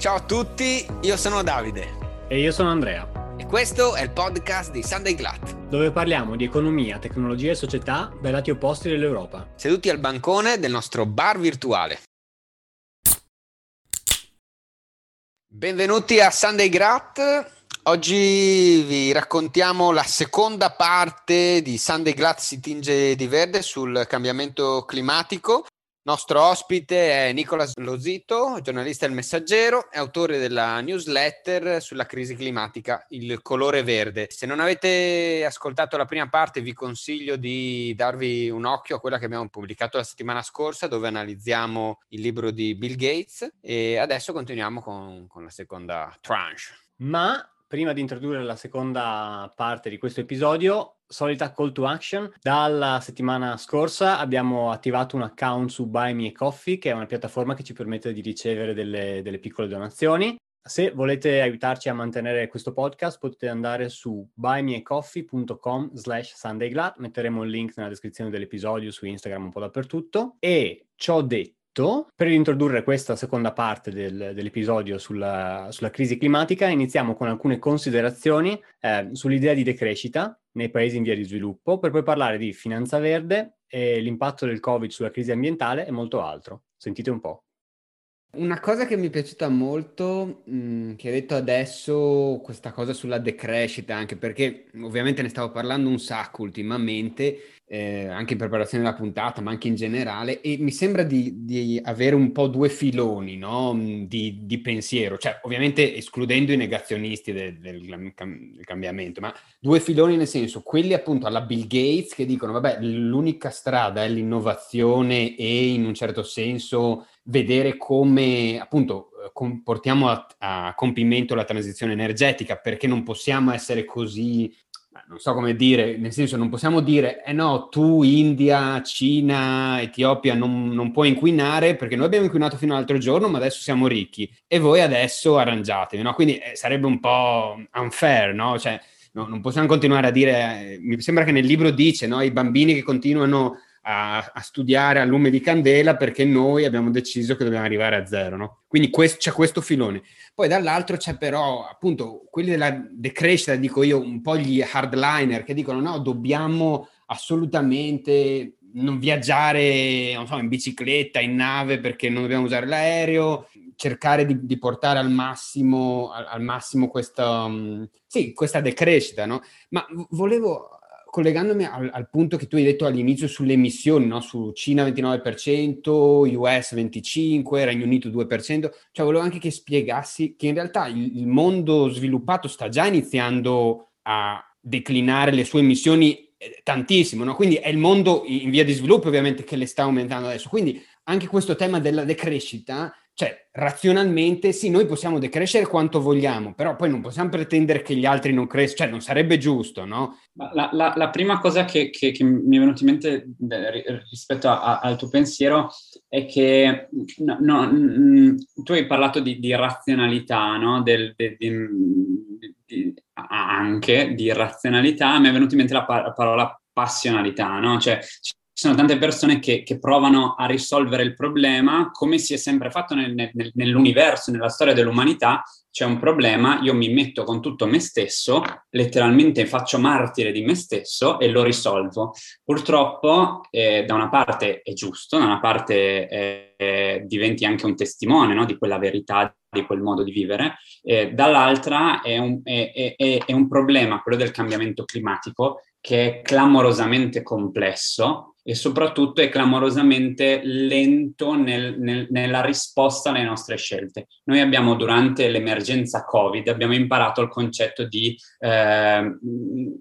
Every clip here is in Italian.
Ciao a tutti, io sono Davide. E io sono Andrea. E questo è il podcast di Sunday Glat. Dove parliamo di economia, tecnologia e società dai lati opposti dell'Europa. Seduti al bancone del nostro bar virtuale. Benvenuti a Sunday Grat. Oggi vi raccontiamo la seconda parte di Sunday Glat si tinge di verde sul cambiamento climatico nostro ospite è Nicola Lozito, giornalista del Messaggero e autore della newsletter sulla crisi climatica, Il colore verde. Se non avete ascoltato la prima parte, vi consiglio di darvi un occhio a quella che abbiamo pubblicato la settimana scorsa, dove analizziamo il libro di Bill Gates. E adesso continuiamo con, con la seconda tranche. Ma prima di introdurre la seconda parte di questo episodio, solita call to action. Dalla settimana scorsa abbiamo attivato un account su Buy Me Coffee, che è una piattaforma che ci permette di ricevere delle, delle piccole donazioni. Se volete aiutarci a mantenere questo podcast potete andare su buymeacoffee.com slash sundayglad, metteremo il link nella descrizione dell'episodio su Instagram un po' dappertutto. E ciò detto, per introdurre questa seconda parte del, dell'episodio sulla, sulla, crisi climatica, iniziamo con alcune considerazioni eh, sull'idea di decrescita nei paesi in via di sviluppo, per poi parlare di finanza verde e l'impatto del Covid sulla crisi ambientale e molto altro. Sentite un po'. Una cosa che mi è piaciuta molto, mh, che hai detto adesso, questa cosa sulla decrescita, anche perché ovviamente ne stavo parlando un sacco ultimamente, eh, anche in preparazione della puntata, ma anche in generale, e mi sembra di, di avere un po' due filoni no? Mm, di, di, pensiero, cioè ovviamente escludendo i negazionisti del, del, del, cambiamento, ma due filoni nel senso, quelli appunto alla Bill Gates che dicono, vabbè, l'unica strada è l'innovazione e in un certo senso vedere come appunto eh, portiamo a, a, compimento la transizione energetica perché non possiamo essere così non so come dire, nel senso non possiamo dire, eh no, tu India, Cina, Etiopia non, non puoi inquinare perché noi abbiamo inquinato fino all'altro giorno ma adesso siamo ricchi e voi adesso arrangiatevi, no? Quindi eh, sarebbe un po' unfair, no? Cioè, no, non possiamo continuare a dire, eh, mi sembra che nel libro dice, no? I bambini che continuano a, a, studiare a lume di candela perché noi abbiamo deciso che dobbiamo arrivare a zero, no? Quindi quest- c'è questo filone. Poi dall'altro c'è però appunto quelli della decrescita, dico io, un po' gli hardliner che dicono no, dobbiamo assolutamente non viaggiare non so, in bicicletta, in nave perché non dobbiamo usare l'aereo, cercare di, di portare al massimo, al, al massimo questa, um, sì, questa decrescita, no? Ma volevo collegandomi al, al, punto che tu hai detto all'inizio sulle emissioni, no? su Cina 29%, US 25%, Regno Unito 2%, cioè volevo anche che spiegassi che in realtà il, il mondo sviluppato sta già iniziando a declinare le sue emissioni eh, tantissimo, no? quindi è il mondo in via di sviluppo ovviamente che le sta aumentando adesso, quindi anche questo tema della decrescita cioè, razionalmente, sì, noi possiamo decrescere quanto vogliamo, però poi non possiamo pretendere che gli altri non crescano, cioè non sarebbe giusto, no? La, la, la prima cosa che, che, che, mi è venuta in mente rispetto a, a, al tuo pensiero è che no, no, mh, tu hai parlato di, di razionalità, no? Del, de, di, di, anche di razionalità, mi è venuta in mente la, la parola passionalità, no? Cioè ci sono tante persone che, che, provano a risolvere il problema come si è sempre fatto nel, nel, nell'universo, nella storia dell'umanità. C'è un problema, io mi metto con tutto me stesso, letteralmente faccio martire di me stesso e lo risolvo. Purtroppo, eh, da una parte è giusto, da una parte eh, diventi anche un testimone no, di quella verità, di quel modo di vivere, eh, dall'altra è un, è, è, è un problema, quello del cambiamento climatico, che è clamorosamente complesso e soprattutto è clamorosamente lento nel, nel, nella risposta alle nostre scelte. Noi abbiamo durante l'emergenza Covid abbiamo imparato il concetto di eh,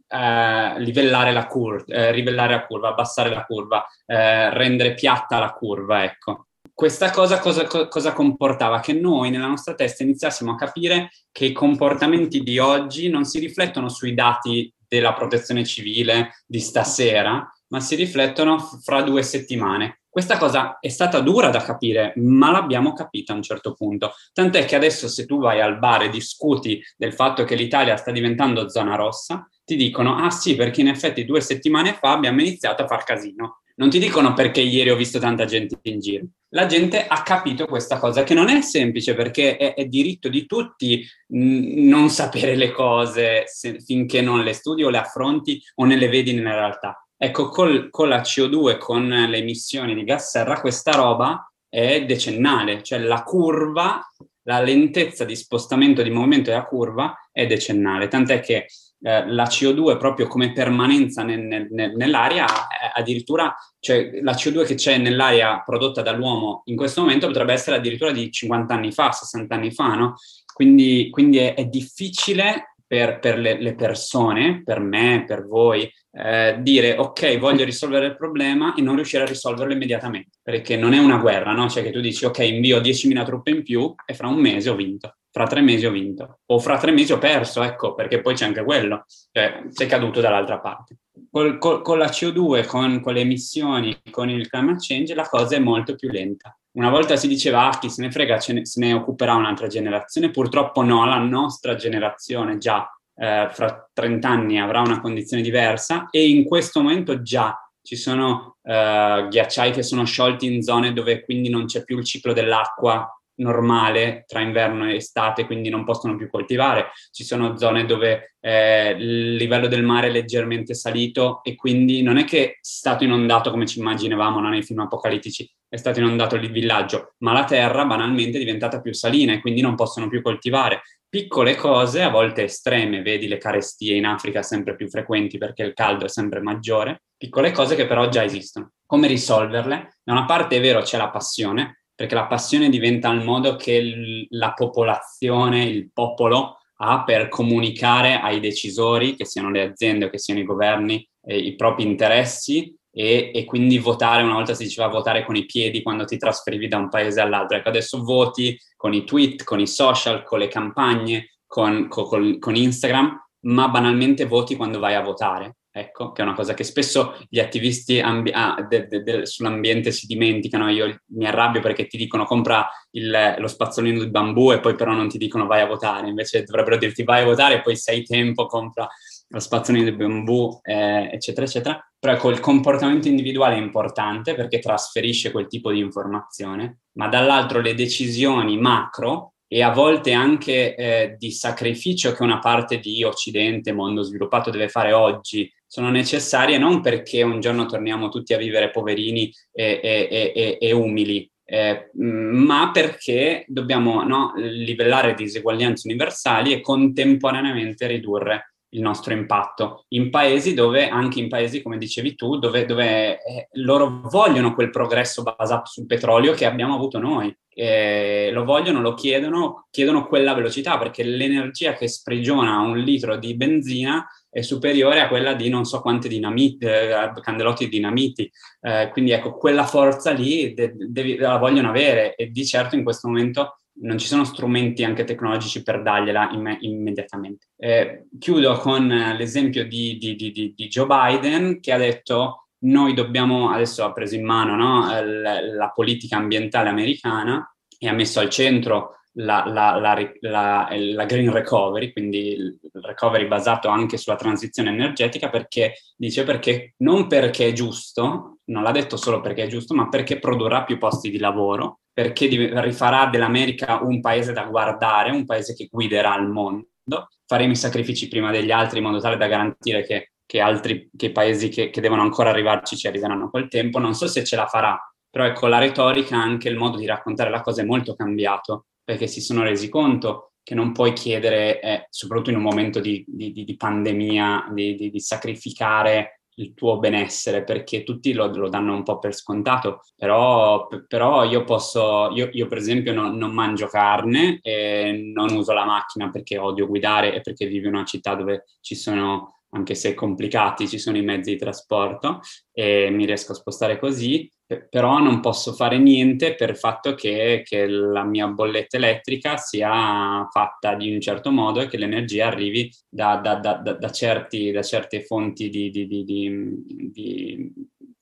eh, livellare la curva, eh, rivellare la curva, abbassare la curva, eh, rendere piatta la curva, ecco. Questa cosa cosa, cosa comportava? Che noi nella nostra testa iniziassimo a capire che i comportamenti di oggi non si riflettono sui dati della protezione civile di stasera, ma si riflettono fra due settimane. Questa cosa è stata dura da capire, ma l'abbiamo capita a un certo punto. Tant'è che adesso se tu vai al bar e discuti del fatto che l'Italia sta diventando zona rossa, ti dicono, ah sì, perché in effetti due settimane fa abbiamo iniziato a far casino. Non ti dicono perché ieri ho visto tanta gente in giro. La gente ha capito questa cosa, che non è semplice perché è, è diritto di tutti non sapere le cose se, finché non le studi o le affronti o ne le vedi nella realtà. Ecco, col, con la CO2, con le emissioni di gas serra, questa roba è decennale, cioè la curva, la lentezza di spostamento di movimento della curva è decennale, tant'è che eh, la CO2 proprio come permanenza nel, nel, nell'aria, eh, addirittura cioè, la CO2 che c'è nell'aria prodotta dall'uomo in questo momento potrebbe essere addirittura di 50 anni fa, 60 anni fa, no? Quindi, quindi è, è, difficile per, per le, le, persone, per me, per voi, eh, dire ok, voglio risolvere il problema e non riuscire a risolverlo immediatamente, perché non è una guerra, no? Cioè che tu dici ok, invio 10.000 truppe in più e fra un mese ho vinto, fra tre mesi ho vinto, o fra tre mesi ho perso, ecco, perché poi c'è anche quello, cioè sei caduto dall'altra parte. Col, col, con la CO2, con, con le emissioni, con il climate change, la cosa è molto più lenta. Una volta si diceva, ah, chi se ne frega, ne, se ne occuperà un'altra generazione, purtroppo no, la nostra generazione già eh, fra 30 anni avrà una condizione diversa e in questo momento già ci sono eh, ghiacciai che sono sciolti in zone dove quindi non c'è più il ciclo dell'acqua normale tra inverno e estate, quindi non possono più coltivare. Ci sono zone dove eh, il livello del mare è leggermente salito e quindi non è che è stato inondato come ci immaginavamo no, nei film apocalittici, è stato inondato il villaggio, ma la terra banalmente è diventata più salina e quindi non possono più coltivare piccole cose, a volte estreme, vedi le carestie in Africa sempre più frequenti perché il caldo è sempre maggiore, piccole cose che però già esistono. Come risolverle? Da una parte è vero c'è la passione, perché la passione diventa il modo che la popolazione, il popolo ha per comunicare ai decisori, che siano le aziende o che siano i governi, eh, i propri interessi e, e, quindi votare, una volta si diceva votare con i piedi quando ti trasferivi da un paese all'altro, ecco adesso voti con i tweet, con i social, con le campagne, con, con, con Instagram, ma banalmente voti quando vai a votare. Ecco, che è una cosa che spesso gli attivisti ambi- ah, de- de- de- sull'ambiente si dimenticano. Io mi arrabbio perché ti dicono compra il, lo spazzolino di bambù e poi però non ti dicono vai a votare. Invece dovrebbero dirti vai a votare e poi se hai tempo compra lo spazzolino di bambù, eh, eccetera, eccetera. Però ecco, il comportamento individuale è importante perché trasferisce quel tipo di informazione, ma dall'altro le decisioni macro e a volte anche eh, di sacrificio che una parte di Occidente, mondo sviluppato, deve fare oggi, sono necessarie non perché un giorno torniamo tutti a vivere poverini e, e, e, e umili, eh, ma perché dobbiamo no, livellare diseguaglianze universali e contemporaneamente ridurre il nostro impatto in paesi dove, anche in paesi come dicevi tu, dove, dove eh, loro vogliono quel progresso basato sul petrolio che abbiamo avuto noi. Eh, lo vogliono, lo chiedono, chiedono quella velocità perché l'energia che sprigiona un litro di benzina è superiore a quella di non so quante dinamiti, eh, candelotti di dinamiti. Eh, quindi ecco, quella forza lì de- de- la vogliono avere e di certo in questo momento non ci sono strumenti anche tecnologici per dargliela imme- immediatamente. Eh, chiudo con l'esempio di, di, di, di, Joe Biden che ha detto noi dobbiamo, adesso ha preso in mano no, la, la politica ambientale americana e ha messo al centro la, la, la, la, green recovery, quindi il recovery basato anche sulla transizione energetica, perché dice perché non perché è giusto, non l'ha detto solo perché è giusto, ma perché produrrà più posti di lavoro, perché rifarà dell'America un paese da guardare, un paese che guiderà il mondo. Faremo i sacrifici prima degli altri in modo tale da garantire che, che altri che paesi che, che devono ancora arrivarci ci arriveranno col tempo. Non so se ce la farà, però ecco, la retorica, anche il modo di raccontare la cosa è molto cambiato perché si sono resi conto che non puoi chiedere, eh, soprattutto in un momento di, di, di pandemia, di, di, sacrificare il tuo benessere, perché tutti lo, lo, danno un po' per scontato, però, però io posso, io, io per esempio non, non, mangio carne e non uso la macchina perché odio guidare e perché vivo in una città dove ci sono anche se complicati ci sono i mezzi di trasporto e mi riesco a spostare così, però non posso fare niente per il fatto che, che, la mia bolletta elettrica sia fatta di un certo modo e che l'energia arrivi da, da, da, da certi, certe fonti di, di, di,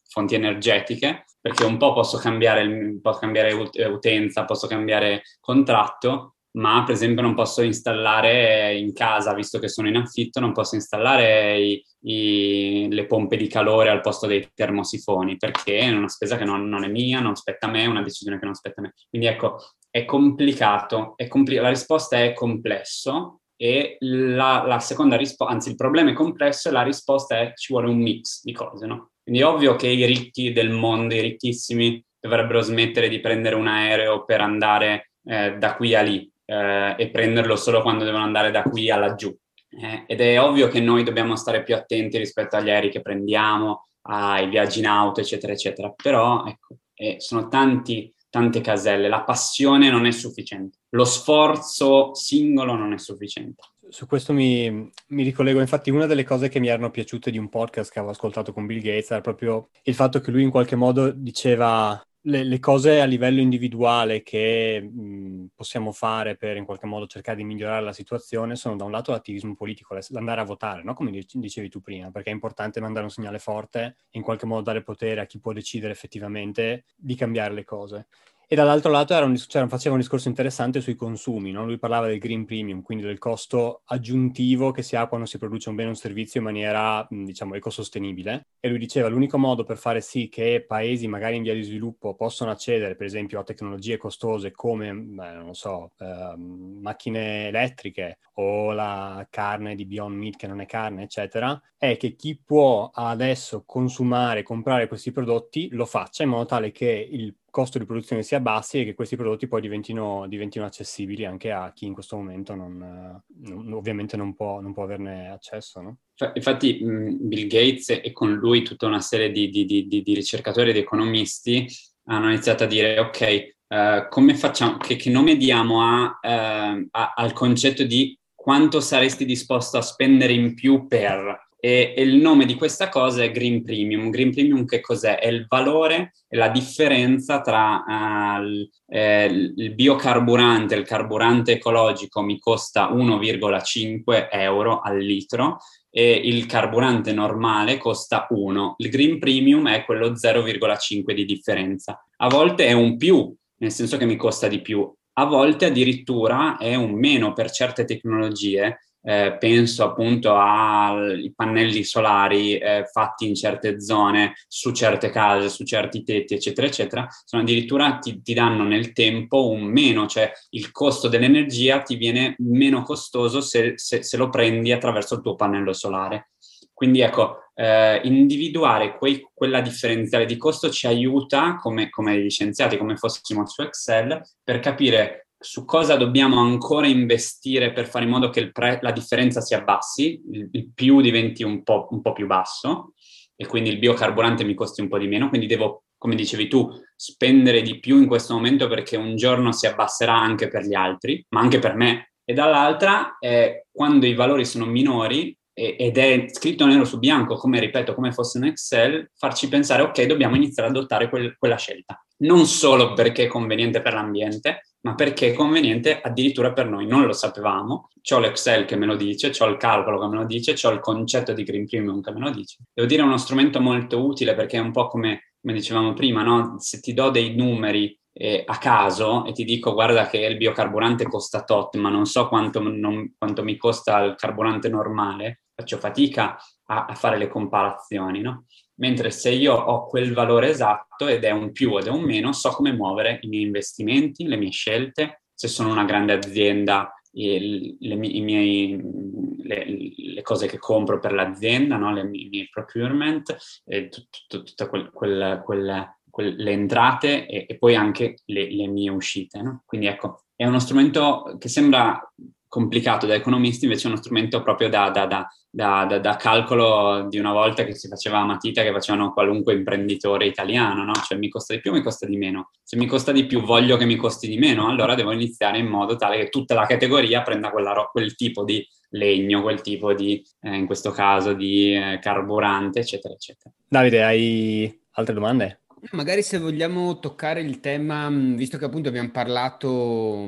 fonti energetiche, perché un po' posso cambiare, posso cambiare utenza, posso cambiare contratto, ma per esempio non posso installare in casa, visto che sono in affitto, non posso installare i, i, le pompe di calore al posto dei termosifoni, perché è una spesa che non, non, è mia, non spetta a me, è una decisione che non spetta a me. Quindi ecco, è complicato, è compl- la risposta è complesso e la, la seconda risposta, anzi il problema è complesso e la risposta è ci vuole un mix di cose, no? Quindi è ovvio che i ricchi del mondo, i ricchissimi, dovrebbero smettere di prendere un aereo per andare eh, da qui a lì eh, e prenderlo solo quando devono andare da qui a laggiù. Eh, ed è ovvio che noi dobbiamo stare più attenti rispetto agli aerei che prendiamo, ai viaggi in auto, eccetera, eccetera. Però, ecco, eh, sono tanti, tante caselle. La passione non è sufficiente. Lo sforzo singolo non è sufficiente. Su questo mi, mi, ricollego, infatti una delle cose che mi erano piaciute di un podcast che avevo ascoltato con Bill Gates era proprio il fatto che lui in qualche modo diceva le, le, cose a livello individuale che mh, possiamo fare per in qualche modo cercare di migliorare la situazione sono da un lato l'attivismo politico, l'andare a votare, no? come dicevi tu prima, perché è importante mandare un segnale forte e in qualche modo dare potere a chi può decidere effettivamente di cambiare le cose. E dall'altro lato un, cioè, faceva un discorso interessante sui consumi, no? lui parlava del green premium, quindi del costo aggiuntivo che si ha quando si produce un bene o un servizio in maniera, diciamo, ecosostenibile. E lui diceva l'unico modo per fare sì che paesi magari in via di sviluppo possano accedere, per esempio, a tecnologie costose come, beh, non so, eh, macchine elettriche o la carne di Beyond Meat che non è carne, eccetera, è che chi può adesso consumare, comprare questi prodotti lo faccia in modo tale che il costo di produzione si abbassi e che questi prodotti poi diventino, diventino accessibili anche a chi in questo momento non, non, ovviamente non può, non può, averne accesso. No? Infatti Bill Gates e con lui tutta una serie di, di, di, di ricercatori ed economisti hanno iniziato a dire ok, uh, come facciamo, che, che nome diamo a, uh, a, al concetto di quanto saresti disposto a spendere in più per e, e, il nome di questa cosa è Green Premium. Green Premium che cos'è? È il valore e la differenza tra uh, il, eh, il biocarburante il carburante ecologico mi costa 1,5 euro al litro e il carburante normale costa 1. Il Green Premium è quello 0,5 di differenza. A volte è un più, nel senso che mi costa di più. A volte addirittura è un meno per certe tecnologie eh, penso appunto ai pannelli solari eh, fatti in certe zone, su certe case, su certi tetti, eccetera, eccetera, sono addirittura ti, ti danno nel tempo un meno, cioè il costo dell'energia ti viene meno costoso se, se, se lo prendi attraverso il tuo pannello solare. Quindi ecco, eh, individuare quei, quella differenziale di costo ci aiuta come, come scienziati, come fossimo su Excel, per capire su cosa dobbiamo ancora investire per fare in modo che pre- la differenza si abbassi, il, il più diventi un po', un po' più basso e quindi il biocarburante mi costi un po' di meno, quindi devo, come dicevi tu, spendere di più in questo momento perché un giorno si abbasserà anche per gli altri, ma anche per me. E dall'altra, eh, quando i valori sono minori, ed è scritto nero su bianco, come ripeto, come fosse un Excel, farci pensare, ok, dobbiamo iniziare ad adottare quel, quella scelta. Non solo perché è conveniente per l'ambiente, ma perché è conveniente addirittura per noi. Non lo sapevamo, c'ho l'Excel che me lo dice, c'ho il calcolo che me lo dice, c'ho il concetto di Green Premium che me lo dice. Devo dire è uno strumento molto utile perché è un po' come, come dicevamo prima, no? se ti do dei numeri eh, a caso e ti dico guarda che il biocarburante costa tot, ma non so quanto, non, quanto mi costa il carburante normale, faccio fatica a, a fare le comparazioni, no? Mentre se io ho quel valore esatto ed è un più ed è un meno, so come muovere i miei investimenti, le mie scelte, se sono una grande azienda, le, le, miei, le, le, cose che compro per l'azienda, no? le mie procurement, tutte quel, quel, quel, le entrate e, e, poi anche le, mie uscite. No? Quindi ecco, è uno strumento che sembra complicato da economisti, invece è uno strumento proprio da, da, da, da, calcolo di una volta che si faceva a matita, che facevano qualunque imprenditore italiano, no? Cioè mi costa di più o mi costa di meno? Se mi costa di più voglio che mi costi di meno, allora devo iniziare in modo tale che tutta la categoria prenda quella, quel tipo di legno, quel tipo di, eh, in questo caso, di eh, carburante, eccetera, eccetera. Davide, hai altre domande? Magari se vogliamo toccare il tema, visto che appunto abbiamo parlato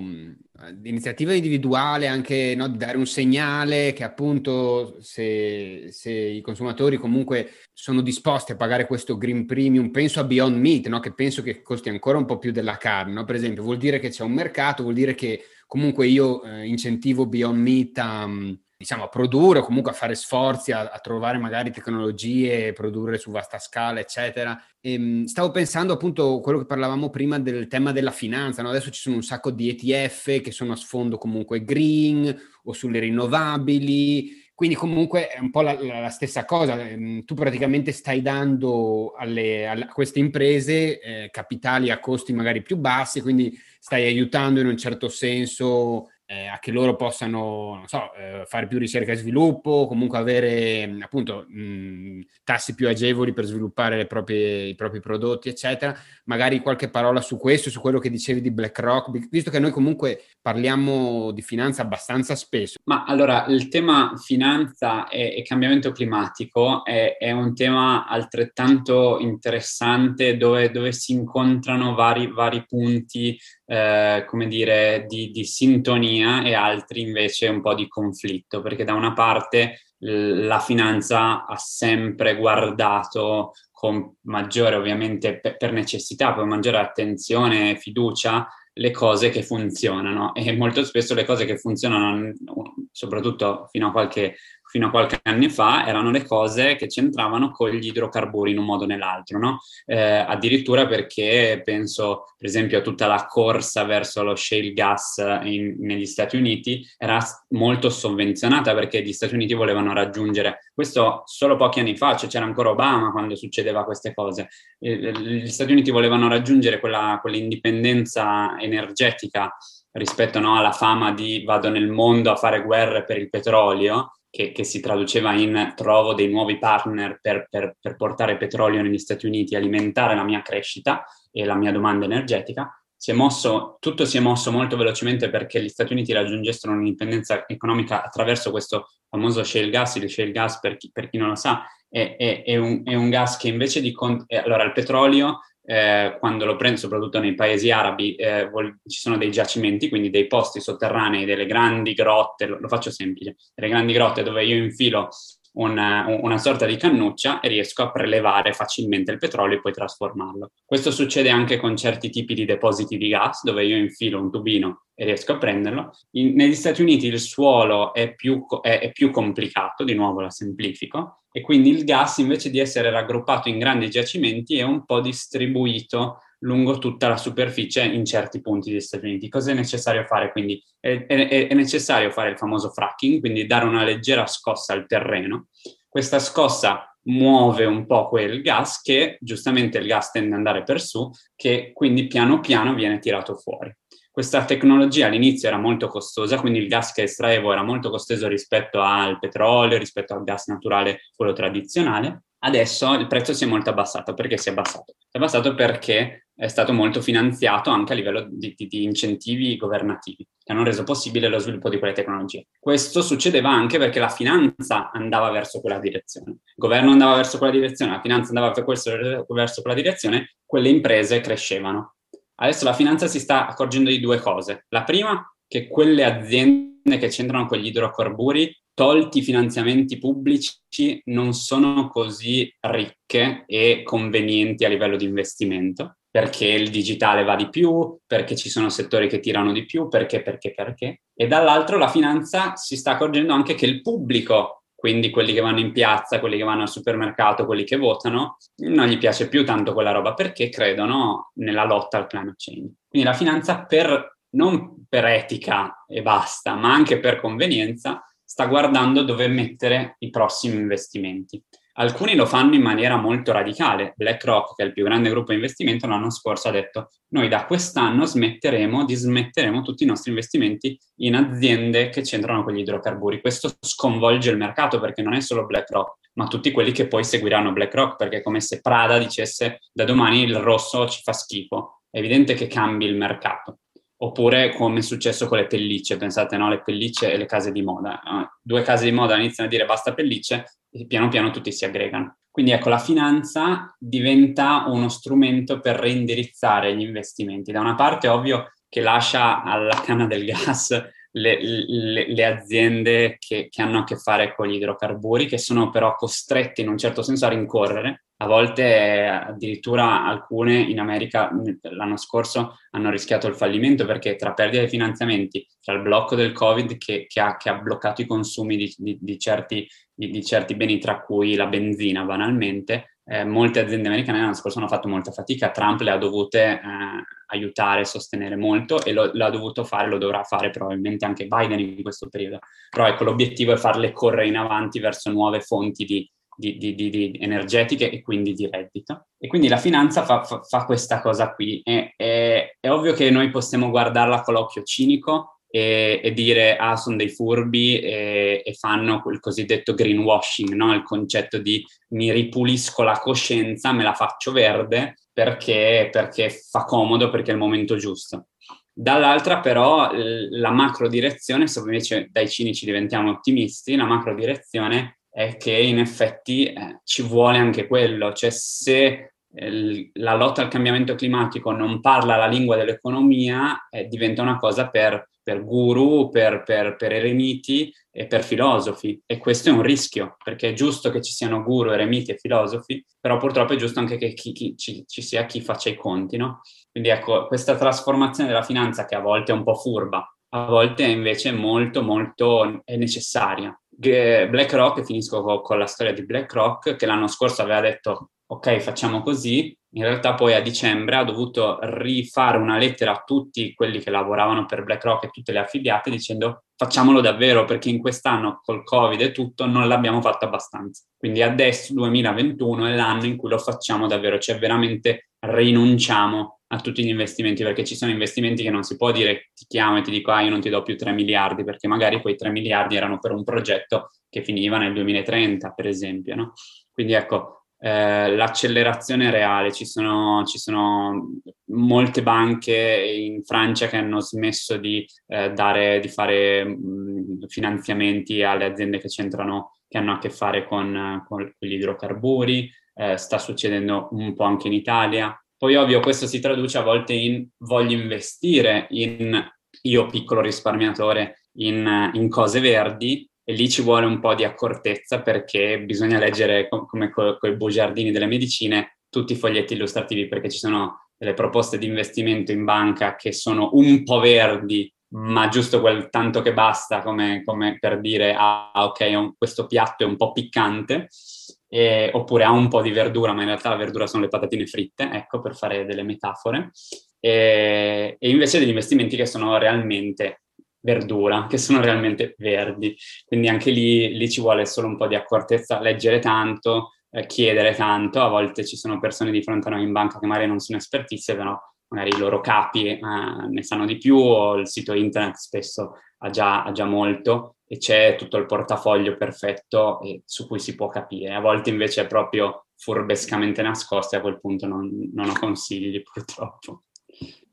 iniziativa individuale, anche no, di dare un segnale che appunto se, se, i consumatori comunque sono disposti a pagare questo green premium, penso a Beyond Meat, no, che penso che costi ancora un po' più della carne, no? per esempio, vuol dire che c'è un mercato, vuol dire che comunque io eh, incentivo Beyond Meat a... Um, diciamo, a produrre o comunque a fare sforzi, a, a trovare magari tecnologie, produrre su vasta scala, eccetera. E, ehm, stavo pensando appunto quello che parlavamo prima del tema della finanza, no? adesso ci sono un sacco di ETF che sono a sfondo comunque green o sulle rinnovabili, quindi comunque è un po' la, la stessa cosa, ehm, tu praticamente stai dando alle, alle, a queste imprese eh, capitali a costi magari più bassi, quindi stai aiutando in un certo senso eh, a che loro possano, so, eh, fare più ricerca e sviluppo, comunque avere appunto mh, tassi più agevoli per sviluppare proprie, i propri prodotti, eccetera. Magari qualche parola su questo, su quello che dicevi di BlackRock, visto che noi comunque parliamo di finanza abbastanza spesso. Ma allora, il tema finanza e, e cambiamento climatico è, è, un tema altrettanto interessante dove, dove si incontrano vari, vari punti eh, come dire, di, di, sintonia e altri invece un po' di conflitto, perché da una parte la finanza ha sempre guardato con maggiore, ovviamente per necessità, con maggiore attenzione e fiducia le cose che funzionano e molto spesso le cose che funzionano, soprattutto fino a qualche fino a qualche anno fa erano le cose che c'entravano con gli idrocarburi in un modo o nell'altro, no? eh, addirittura perché penso per esempio a tutta la corsa verso lo shale gas in, negli Stati Uniti era molto sovvenzionata perché gli Stati Uniti volevano raggiungere, questo solo pochi anni fa, cioè c'era ancora Obama quando succedeva queste cose, eh, gli Stati Uniti volevano raggiungere quella, quell'indipendenza energetica rispetto no, alla fama di vado nel mondo a fare guerre per il petrolio che, che, si traduceva in trovo dei nuovi partner per, per, per portare petrolio negli Stati Uniti, alimentare la mia crescita e la mia domanda energetica, si mosso, tutto si è mosso molto velocemente perché gli Stati Uniti raggiungessero un'indipendenza economica attraverso questo famoso shale gas. Il shale gas, per chi, per chi non lo sa, è, è, è, un, è, un, gas che invece di... allora, il petrolio eh, quando lo prendo soprattutto nei paesi arabi, eh, vol- ci sono dei giacimenti, quindi dei posti sotterranei, delle grandi grotte, lo, lo faccio semplice, delle grandi grotte dove io infilo una, una, sorta di cannuccia e riesco a prelevare facilmente il petrolio e poi trasformarlo. Questo succede anche con certi tipi di depositi di gas, dove io infilo un tubino e riesco a prenderlo. In, negli Stati Uniti il suolo è più, è, è più complicato, di nuovo la semplifico, e quindi il gas invece di essere raggruppato in grandi giacimenti è un po' distribuito lungo tutta la superficie in certi punti degli Stati Uniti. Cosa è necessario fare? Quindi è, è, è, necessario fare il famoso fracking, quindi dare una leggera scossa al terreno. Questa scossa muove un po' quel gas che giustamente il gas tende ad andare per su, che quindi piano piano viene tirato fuori. Questa tecnologia all'inizio era molto costosa, quindi il gas che estraevo era molto costoso rispetto al petrolio, rispetto al gas naturale, quello tradizionale. Adesso il prezzo si è molto abbassato. Perché si è abbassato? Si è abbassato perché è stato molto finanziato anche a livello di, di, di, incentivi governativi che hanno reso possibile lo sviluppo di quelle tecnologie. Questo succedeva anche perché la finanza andava verso quella direzione. Il governo andava verso quella direzione, la finanza andava verso quella direzione, quelle imprese crescevano. Adesso la finanza si sta accorgendo di due cose. La prima, che quelle aziende che c'entrano con gli idrocarburi, tolti i finanziamenti pubblici, non sono così ricche e convenienti a livello di investimento, perché il digitale va di più, perché ci sono settori che tirano di più, perché, perché, perché. E dall'altro la finanza si sta accorgendo anche che il pubblico quindi quelli che vanno in piazza, quelli che vanno al supermercato, quelli che votano, non gli piace più tanto quella roba perché credono nella lotta al climate change. Quindi la finanza per, non per etica e basta, ma anche per convenienza, sta guardando dove mettere i prossimi investimenti. Alcuni lo fanno in maniera molto radicale. BlackRock, che è il più grande gruppo di investimento, l'anno scorso ha detto noi da quest'anno smetteremo, dismetteremo tutti i nostri investimenti in aziende che c'entrano con gli idrocarburi. Questo sconvolge il mercato perché non è solo BlackRock, ma tutti quelli che poi seguiranno BlackRock, perché è come se Prada dicesse da domani il rosso ci fa schifo. È evidente che cambi il mercato. Oppure come è successo con le pellicce, pensate, no? Le pellicce e le case di moda. Due case di moda iniziano a dire basta pellicce, e piano piano tutti si aggregano. Quindi ecco, la finanza diventa uno strumento per reindirizzare gli investimenti. Da una parte, ovvio, che lascia alla canna del gas le, le, le aziende che, che, hanno a che fare con gli idrocarburi, che sono però costrette in un certo senso a rincorrere. A volte addirittura alcune in America l'anno scorso hanno rischiato il fallimento perché tra perdita di finanziamenti, tra il blocco del Covid che, che, ha, che ha, bloccato i consumi di, di, di, certi, di certi beni, tra cui la benzina banalmente, eh, molte aziende americane l'anno scorso hanno fatto molta fatica, Trump le ha dovute eh, aiutare, sostenere molto e lo, l'ha dovuto fare, lo dovrà fare probabilmente anche Biden in questo periodo. Però ecco, l'obiettivo è farle correre in avanti verso nuove fonti di, di, di, di energetiche e quindi di reddito. E quindi la finanza fa, fa, fa questa cosa qui. E, è, è ovvio che noi possiamo guardarla con l'occhio cinico, e, e, dire ah sono dei furbi e, e, fanno quel cosiddetto greenwashing, no? il concetto di mi ripulisco la coscienza, me la faccio verde perché, perché fa comodo, perché è il momento giusto. Dall'altra però la macro direzione, se invece dai cinici diventiamo ottimisti, la macro direzione è che in effetti eh, ci vuole anche quello, cioè se eh, la lotta al cambiamento climatico non parla la lingua dell'economia, eh, diventa una cosa per per guru, per, per, per, eremiti e per filosofi. E questo è un rischio, perché è giusto che ci siano guru, eremiti e filosofi, però purtroppo è giusto anche che chi, chi, ci, ci, sia chi faccia i conti, no? Quindi ecco, questa trasformazione della finanza che a volte è un po' furba, a volte invece molto, molto è necessaria. BlackRock, finisco con, con la storia di BlackRock, che l'anno scorso aveva detto ok, facciamo così, in realtà poi a dicembre ha dovuto rifare una lettera a tutti quelli che lavoravano per BlackRock e tutte le affiliate dicendo facciamolo davvero perché in quest'anno col Covid e tutto non l'abbiamo fatto abbastanza. Quindi adesso 2021 è l'anno in cui lo facciamo davvero, cioè veramente rinunciamo a tutti gli investimenti perché ci sono investimenti che non si può dire ti chiamo e ti dico ah io non ti do più 3 miliardi perché magari quei 3 miliardi erano per un progetto che finiva nel 2030 per esempio, no? Quindi ecco, eh, l'accelerazione reale. Ci sono, ci sono, molte banche in Francia che hanno smesso di, eh, dare, di fare mh, mm, finanziamenti alle aziende che c'entrano, che hanno a che fare con, con gli idrocarburi. Eh, sta succedendo un po' anche in Italia. Poi ovvio questo si traduce a volte in voglio investire in io piccolo risparmiatore in, in cose verdi, e lì ci vuole un po' di accortezza perché bisogna leggere com- come con co- i bugiardini delle medicine tutti i foglietti illustrativi perché ci sono delle proposte di investimento in banca che sono un po' verdi ma giusto quel tanto che basta come, come per dire ah ok un, questo piatto è un po' piccante eh, oppure ha un po' di verdura ma in realtà la verdura sono le patatine fritte ecco per fare delle metafore. E, e invece degli investimenti che sono realmente verdura, che sono realmente verdi. Quindi anche lì, lì ci vuole solo un po' di accortezza, leggere tanto, eh, chiedere tanto. A volte ci sono persone di fronte a noi in banca che magari non sono espertizie, però magari i loro capi eh, ne sanno di più o il sito internet spesso ha già, ha già molto e c'è tutto il portafoglio perfetto su cui si può capire. A volte invece è proprio furbescamente nascosto e a quel punto non, non ho consigli purtroppo.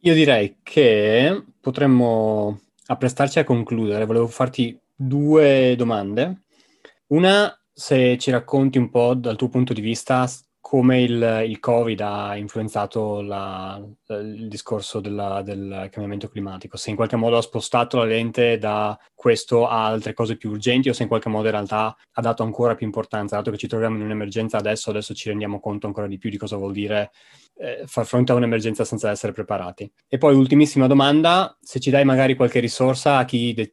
Io direi che potremmo apprestarci a concludere, volevo farti due domande. Una, se ci racconti un po' dal tuo punto di vista come il, il Covid ha influenzato la, il discorso della, del cambiamento climatico, se in qualche modo ha spostato la lente da questo a altre cose più urgenti o se in qualche modo in realtà ha dato ancora più importanza, dato che ci troviamo in un'emergenza adesso, adesso ci rendiamo conto ancora di più di cosa vuol dire eh, far fronte a un'emergenza senza essere preparati. E poi ultimissima domanda, se ci dai magari qualche risorsa a chi de-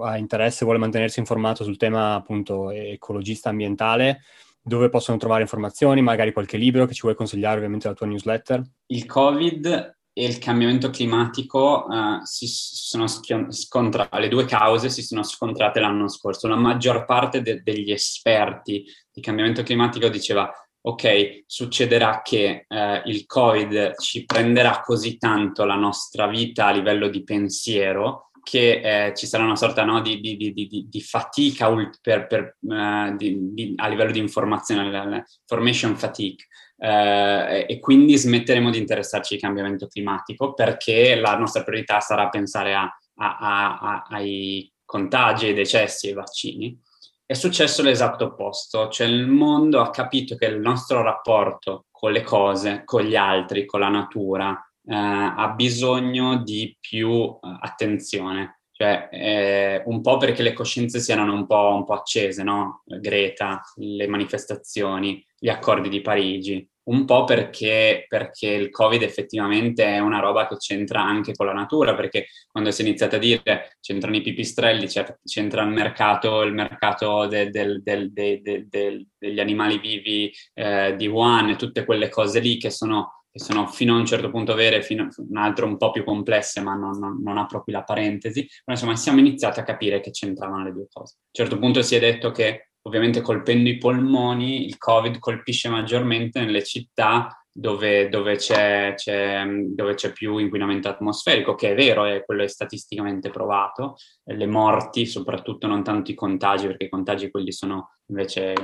ha interesse, vuole mantenersi informato sul tema appunto ecologista ambientale, dove possono trovare informazioni, magari qualche libro che ci vuoi consigliare ovviamente la tua newsletter? Il Covid e il cambiamento climatico uh, si sono scontrate, le due cause si sono scontrate l'anno scorso. La maggior parte de- degli esperti di cambiamento climatico diceva ok, succederà che eh, il Covid ci prenderà così tanto la nostra vita a livello di pensiero che eh, ci sarà una sorta no, di, di, di, di, fatica per, per, uh, a livello di informazione, information fatigue, uh, e quindi smetteremo di interessarci al cambiamento climatico perché la nostra priorità sarà pensare a, a, a, ai contagi, ai decessi, ai vaccini. È successo l'esatto opposto, cioè il mondo ha capito che il nostro rapporto con le cose, con gli altri, con la natura, ha bisogno di più uh, attenzione. Cioè, eh, un po' perché le coscienze siano un po', un po' accese, no? Greta, le manifestazioni, gli accordi di Parigi un po' perché, perché, il Covid effettivamente è una roba che c'entra anche con la natura, perché quando si è iniziato a dire c'entrano i pipistrelli, c'entra il mercato, il mercato de, de, de, degli animali vivi eh, di Wuhan tutte quelle cose lì che sono, che sono fino a un certo punto vere, fino a un altro un po' più complesse, ma non, non, non apro qui la parentesi. Però insomma siamo iniziati a capire che c'entravano le due cose. A un certo punto si è detto che ovviamente colpendo i polmoni, il Covid colpisce maggiormente nelle città dove, dove, c'è, c'è, dove, c'è, più inquinamento atmosferico, che è vero, è, quello è statisticamente provato. Le morti, soprattutto non tanto i contagi, perché i contagi quelli sono invece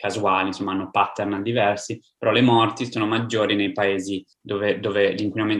casuali, insomma hanno pattern diversi, però le morti sono maggiori nei paesi dove, dove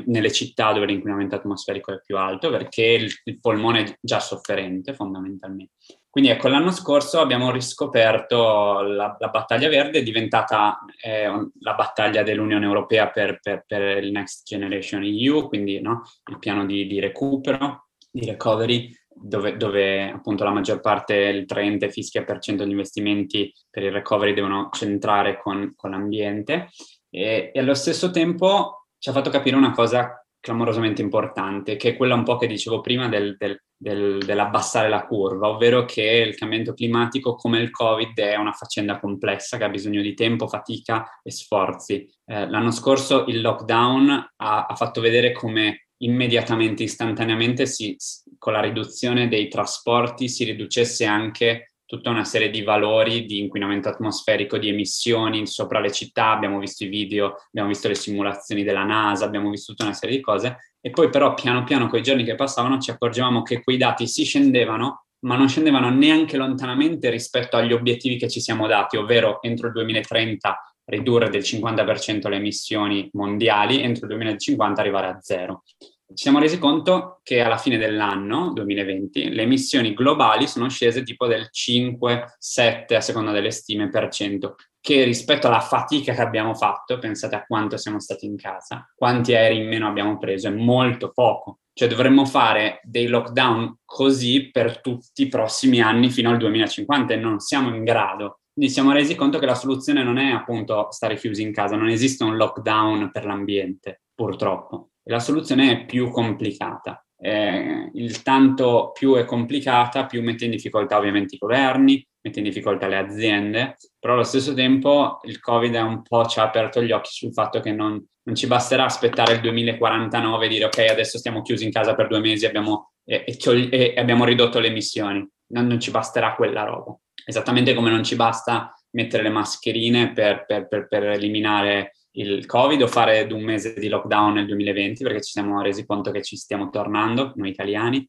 nelle città dove l'inquinamento atmosferico è più alto, perché il, il polmone è già sofferente fondamentalmente. Quindi ecco, l'anno scorso abbiamo riscoperto la, la battaglia verde, è diventata eh, la battaglia dell'Unione Europea per, per, per, il Next Generation EU, quindi no, il piano di, di, recupero, di recovery, dove, dove, appunto la maggior parte, il 30 fischia per cento degli investimenti per il recovery devono centrare con, con l'ambiente. E, e allo stesso tempo ci ha fatto capire una cosa clamorosamente importante, che è quella un po' che dicevo prima del, del, del, dell'abbassare la curva, ovvero che il cambiamento climatico come il Covid è una faccenda complessa che ha bisogno di tempo, fatica e sforzi. Eh, l'anno scorso il lockdown ha, ha fatto vedere come immediatamente, istantaneamente, si, con la riduzione dei trasporti si riducesse anche tutta una serie di valori di inquinamento atmosferico, di emissioni sopra le città, abbiamo visto i video, abbiamo visto le simulazioni della NASA, abbiamo visto tutta una serie di cose. E poi però piano piano con i giorni che passavano ci accorgevamo che quei dati si scendevano, ma non scendevano neanche lontanamente rispetto agli obiettivi che ci siamo dati, ovvero entro il 2030 ridurre del 50% le emissioni mondiali, entro il 2050 arrivare a zero ci siamo resi conto che alla fine dell'anno 2020 le emissioni globali sono scese tipo del 5-7 a seconda delle stime per cento, che rispetto alla fatica che abbiamo fatto, pensate a quanto siamo stati in casa, quanti aerei in meno abbiamo preso, è molto poco. Cioè dovremmo fare dei lockdown così per tutti i prossimi anni fino al 2050 e non siamo in grado. Quindi siamo resi conto che la soluzione non è appunto stare chiusi in casa, non esiste un lockdown per l'ambiente, purtroppo la soluzione è più complicata. Eh, il tanto più è complicata, più mette in difficoltà ovviamente i governi, mette in difficoltà le aziende, però allo stesso tempo il Covid un po' ci ha aperto gli occhi sul fatto che non, non ci basterà aspettare il 2049 e dire ok adesso stiamo chiusi in casa per due mesi abbiamo, e, e, e abbiamo ridotto le emissioni, non, non, ci basterà quella roba. Esattamente come non ci basta mettere le mascherine per, per, per, per eliminare il Covid o fare un mese di lockdown nel 2020 perché ci siamo resi conto che ci stiamo tornando, noi italiani.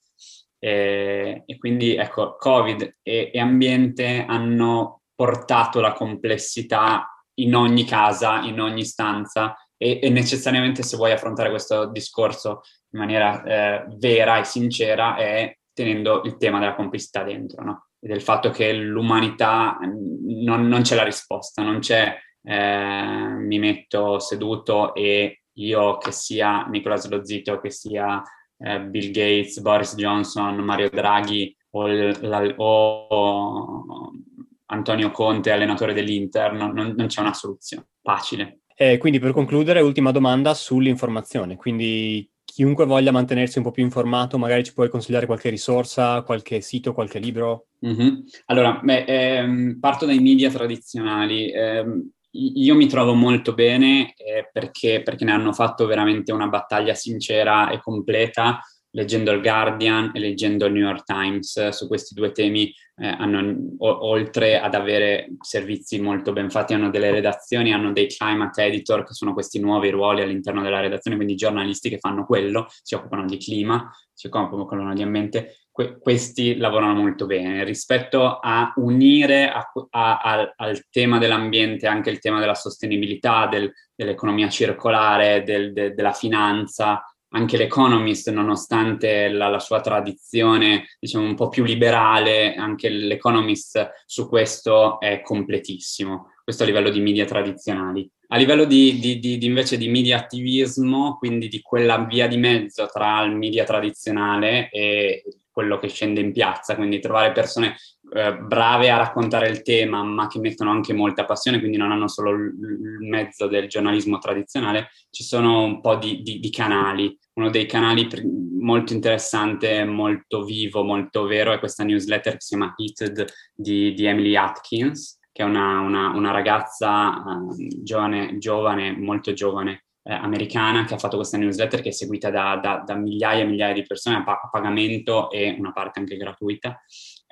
E, e quindi ecco, Covid e, e, ambiente hanno portato la complessità in ogni casa, in ogni stanza e, e necessariamente se vuoi affrontare questo discorso in maniera eh, vera e sincera è tenendo il tema della complessità dentro, no? E del fatto che l'umanità non, non c'è la risposta, non c'è eh, mi metto seduto e io che sia Nicolas Lozito, che sia eh, Bill Gates, Boris Johnson, Mario Draghi o, la, o Antonio Conte, allenatore dell'Inter, non, non c'è una soluzione facile. Eh, quindi per concludere, ultima domanda sull'informazione. Quindi chiunque voglia mantenersi un po' più informato, magari ci puoi consigliare qualche risorsa, qualche sito, qualche libro? Mm-hmm. Allora, beh, ehm, parto dai media tradizionali. Eh, io mi trovo molto bene eh, perché, perché, ne hanno fatto veramente una battaglia sincera e completa. Leggendo il Guardian e leggendo il New York Times su questi due temi, eh, hanno, o, oltre ad avere servizi molto ben fatti, hanno delle redazioni, hanno dei climate editor, che sono questi nuovi ruoli all'interno della redazione, quindi giornalisti che fanno quello, si occupano di clima, si occupano di ambiente que- questi lavorano molto bene. Rispetto a unire a, a, a, al tema dell'ambiente anche il tema della sostenibilità, del, dell'economia circolare, del, de, della finanza, anche l'Economist, nonostante la, la, sua tradizione, diciamo, un po' più liberale, anche l'Economist su questo è completissimo. questo a livello di media tradizionali. A livello di, di, di, invece di media attivismo, quindi di quella via di mezzo tra il media tradizionale e quello che scende in piazza, quindi trovare persone eh, brave a raccontare il tema, ma che mettono anche molta passione, quindi non hanno solo il, mezzo del giornalismo tradizionale, ci sono un po' di, di, di canali. Uno dei canali pr- molto interessante, molto vivo, molto vero è questa newsletter che si chiama Heated di, di Emily Atkins, che è una, una, una ragazza uh, giovane, giovane, molto giovane, eh, americana che ha fatto questa newsletter che è seguita da, da, da migliaia e migliaia di persone a, pa- a, pagamento e una parte anche gratuita.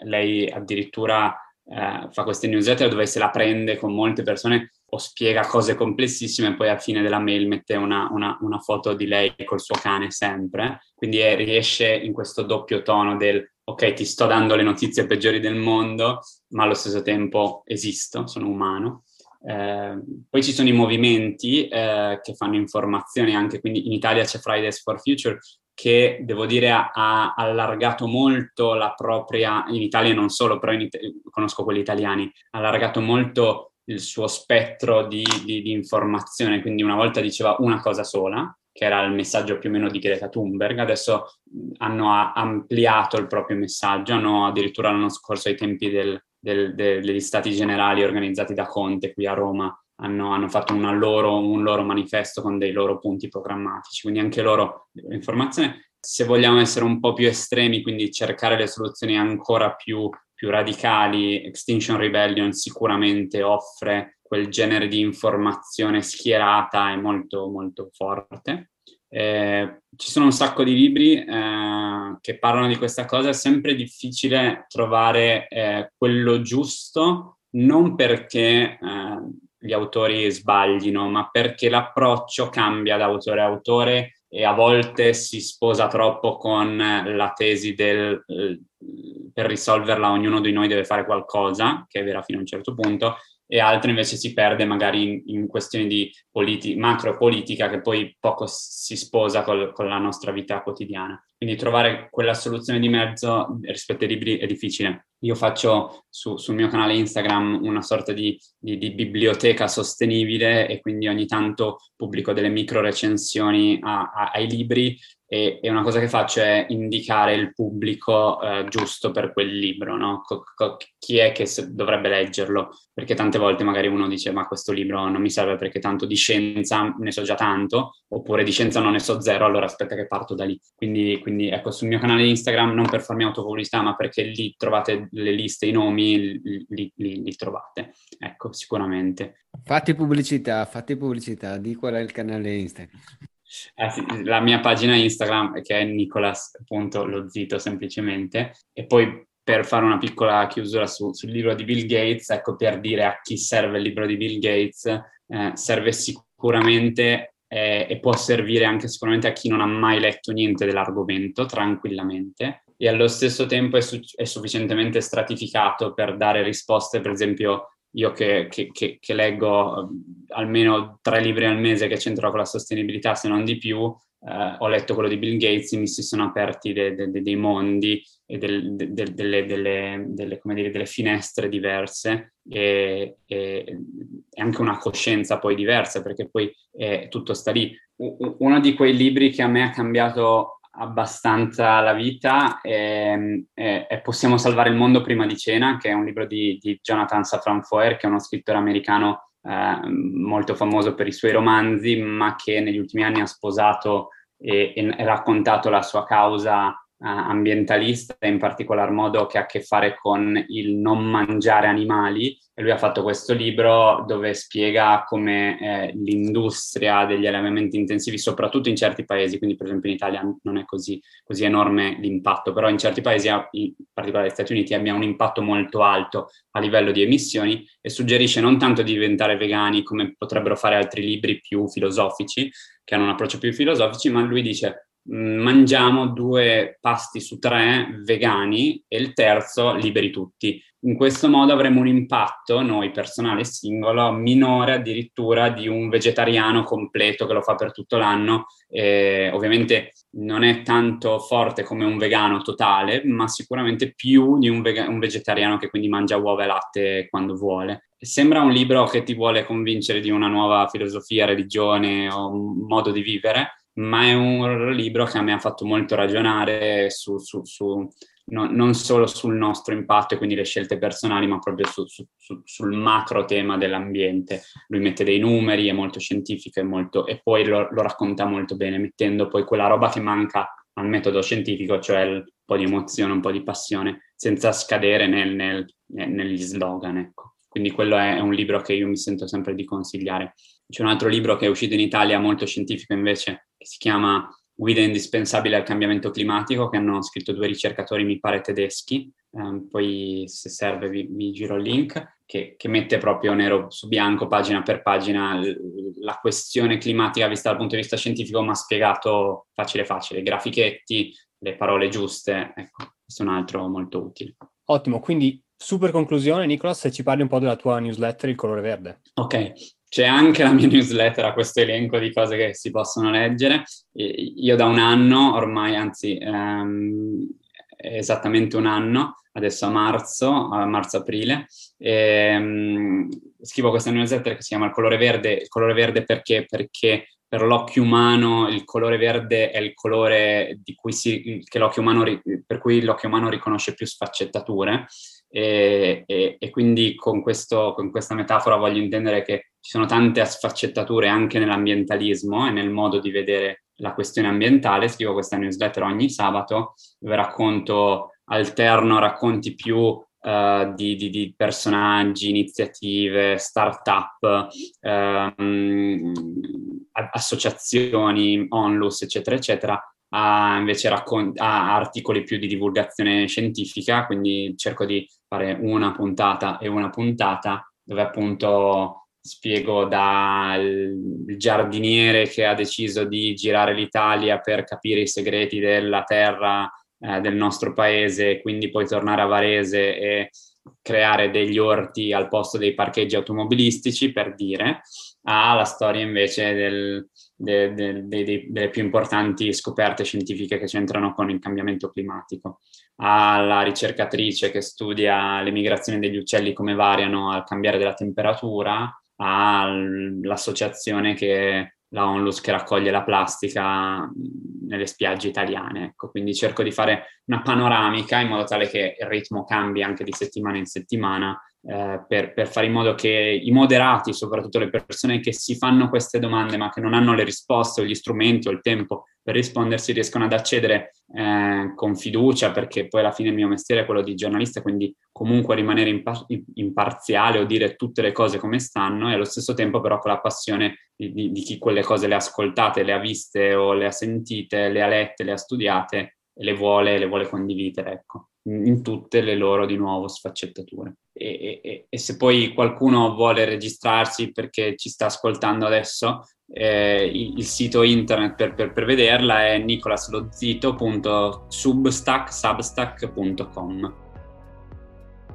Lei addirittura eh, fa queste newsletter dove se la prende con molte persone o spiega cose complessissime e poi alla fine della mail mette una, una, una foto di lei col suo cane sempre. Quindi è, riesce in questo doppio tono del ok, ti sto dando le notizie peggiori del mondo, ma allo stesso tempo esisto, sono umano. Eh, poi ci sono i movimenti eh, che fanno informazioni anche, quindi in Italia c'è Fridays for Future che devo dire ha, ha allargato molto la propria, in Italia non solo, però in, conosco quelli italiani, ha allargato molto il suo spettro di, di, di informazione, quindi una volta diceva una cosa sola, che era il messaggio più o meno di Greta Thunberg, adesso hanno ampliato il proprio messaggio, hanno addirittura l'anno scorso ai tempi del, del, del, degli stati generali organizzati da Conte qui a Roma hanno, hanno fatto loro, un loro manifesto con dei loro punti programmatici, quindi anche loro informazione. Se vogliamo essere un po' più estremi, quindi cercare le soluzioni ancora più, più radicali, Extinction Rebellion sicuramente offre quel genere di informazione schierata e molto, molto forte. Eh, ci sono un sacco di libri eh, che parlano di questa cosa, è sempre difficile trovare eh, quello giusto, non perché eh, gli autori sbaglino, ma perché l'approccio cambia da autore a autore e a volte si sposa troppo con la tesi del eh, per risolverla ognuno di noi deve fare qualcosa, che è vera fino a un certo punto, e altre invece si perde magari in, in questioni di politi- macro politica che poi poco si sposa col, con la nostra vita quotidiana. Quindi trovare quella soluzione di mezzo rispetto ai libri è difficile. Io faccio su, sul mio canale Instagram una sorta di, di, di, biblioteca sostenibile e quindi ogni tanto pubblico delle micro recensioni a, a, ai libri e, e, una cosa che faccio è indicare il pubblico eh, giusto per quel libro, no? Co- co- chi è che dovrebbe leggerlo, perché tante volte magari uno dice ma questo libro non mi serve perché tanto di scienza ne so già tanto, oppure di scienza non ne so zero, allora aspetta che parto da lì. Quindi, quindi ecco, sul mio canale Instagram, non per farmi autopubblicità, ma perché lì trovate le liste, i nomi, li, li, li trovate. Ecco, sicuramente. Fatti pubblicità, fatti pubblicità, di qual è il canale Instagram. Eh sì, la mia pagina Instagram che è nicolas.lozito semplicemente. E poi per fare una piccola chiusura su, sul libro di Bill Gates, ecco per dire a chi serve il libro di Bill Gates, eh, serve sicuramente eh, e può servire anche sicuramente a chi non ha mai letto niente dell'argomento tranquillamente. E allo stesso tempo è, su- è sufficientemente stratificato per dare risposte per esempio io che, che, che, che, leggo ehm, almeno tre libri al mese che c'entrano con la sostenibilità, se non di più, eh, ho letto quello di Bill Gates, mi si sono aperti de, de, de, dei mondi e del, delle, delle, delle, dire, delle, finestre diverse e, e, e, anche una coscienza poi diversa, perché poi eh, tutto sta lì. Uno di quei libri che a me ha cambiato abbastanza la vita e, e, e, Possiamo salvare il mondo prima di cena, che è un libro di, di Jonathan Safran Foer, che è uno scrittore americano eh, molto famoso per i suoi romanzi, ma che negli ultimi anni ha sposato e, e raccontato la sua causa ambientalista, in particolar modo che ha a che fare con il non mangiare animali. E lui ha fatto questo libro dove spiega come eh, l'industria degli allevamenti intensivi, soprattutto in certi paesi, quindi per esempio in Italia non è così, così enorme l'impatto, però in certi paesi, in particolare negli Stati Uniti, abbia un impatto molto alto a livello di emissioni e suggerisce non tanto di diventare vegani come potrebbero fare altri libri più filosofici, che hanno un approccio più filosofici, ma lui dice mangiamo due pasti su tre vegani e il terzo liberi tutti. In questo modo avremo un impatto, noi personale singolo, minore addirittura di un vegetariano completo che lo fa per tutto l'anno. Eh, ovviamente non è tanto forte come un vegano totale, ma sicuramente più di un, vega- un vegetariano che quindi mangia uova e latte quando vuole. Sembra un libro che ti vuole convincere di una nuova filosofia, religione o modo di vivere, ma è un libro che a me ha fatto molto ragionare su, su, su no, non solo sul nostro impatto e quindi le scelte personali, ma proprio su, su, su, sul macro tema dell'ambiente. Lui mette dei numeri, è molto scientifico e, molto, e poi lo, lo, racconta molto bene, mettendo poi quella roba che manca al metodo scientifico, cioè un po' di emozione, un po' di passione, senza scadere nel, nel, negli slogan. Ecco. Quindi quello è un libro che io mi sento sempre di consigliare. C'è un altro libro che è uscito in Italia molto scientifico invece, che si chiama guida indispensabile al cambiamento climatico che hanno scritto due ricercatori, mi pare tedeschi, um, poi se serve vi, vi giro il link, che, che, mette proprio nero su bianco, pagina per pagina, l- la questione climatica vista dal punto di vista scientifico, ma spiegato facile facile, grafichetti, le parole giuste, ecco, questo è un altro molto utile. Ottimo, quindi super conclusione Nicolas, se ci parli un po' della tua newsletter Il colore verde. Ok, c'è anche la mia newsletter a questo elenco di cose che si possono leggere. Io da un anno, ormai anzi ehm, esattamente un anno, adesso a marzo, a marzo-aprile, ehm, scrivo questa newsletter che si chiama Il colore verde. Il colore verde perché? Perché per l'occhio umano il colore verde è il colore si, umano, per cui l'occhio umano riconosce più sfaccettature e, e, e quindi con, questo, con, questa metafora voglio intendere che ci sono tante sfaccettature anche nell'ambientalismo e nel modo di vedere la questione ambientale. Scrivo questa newsletter ogni sabato dove racconto, alterno racconti più uh, di, di, di, personaggi, iniziative, start-up, um, associazioni, onlus, eccetera, eccetera, a invece raccon- a articoli più di divulgazione scientifica, quindi cerco di fare una puntata e una puntata dove appunto spiego dal giardiniere che ha deciso di girare l'Italia per capire i segreti della terra eh, del nostro paese, quindi poi tornare a Varese e creare degli orti al posto dei parcheggi automobilistici, per dire, alla storia invece del, de, de, de, delle più importanti scoperte scientifiche che c'entrano con il cambiamento climatico, alla ricercatrice che studia le migrazioni degli uccelli come variano al cambiare della temperatura, all'associazione che la Onlus che raccoglie la plastica nelle spiagge italiane. Ecco, quindi cerco di fare una panoramica in modo tale che il ritmo cambi anche di settimana in settimana eh, per, per, fare in modo che i moderati, soprattutto le persone che si fanno queste domande ma che non hanno le risposte o gli strumenti o il tempo per rispondersi, riescono ad accedere eh, con fiducia, perché poi alla fine il mio mestiere è quello di giornalista, quindi comunque rimanere impar- imparziale o dire tutte le cose come stanno e allo stesso tempo però con la passione di, di, di chi quelle cose le ha ascoltate, le ha viste o le ha sentite, le ha lette, le ha studiate le vuole, le vuole condividere. Ecco in tutte le loro di nuovo sfaccettature. E, e, e, se poi qualcuno vuole registrarsi perché ci sta ascoltando adesso, eh, il, il, sito internet per, per, per vederla è nicolaslozito.substack.com.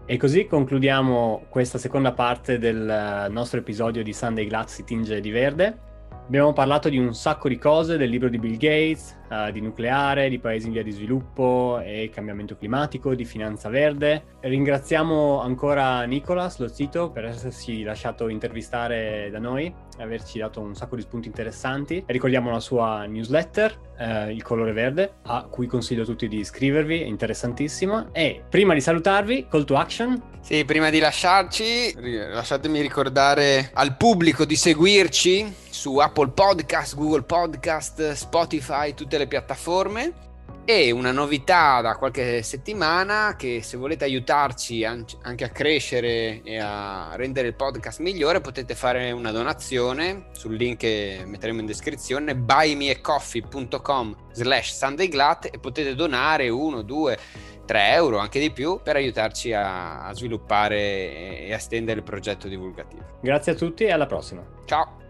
E così concludiamo questa seconda parte del nostro episodio di Sunday Glass si tinge di verde. Abbiamo parlato di un sacco di cose, del libro di Bill Gates, uh, di nucleare, di paesi in via di sviluppo e cambiamento climatico, di finanza verde. Ringraziamo ancora Nicolas, lo zito, per essersi lasciato intervistare da noi e averci dato un sacco di spunti interessanti. Ricordiamo la sua newsletter, uh, Il colore verde, a cui consiglio a tutti di iscrivervi, è interessantissima. E prima di salutarvi, call to action. Sì, prima di lasciarci, lasciatemi ricordare al pubblico di seguirci su Apple Podcast, Google Podcast, Spotify, tutte le piattaforme. E una novità da qualche settimana che se volete aiutarci anche a crescere e a rendere il podcast migliore potete fare una donazione sul link che metteremo in descrizione buymeacoffee.com slash sundayglat e potete donare 1, 2, 3 euro, anche di più, per aiutarci a, a sviluppare e a estendere il progetto divulgativo. Grazie a tutti e alla prossima. Ciao!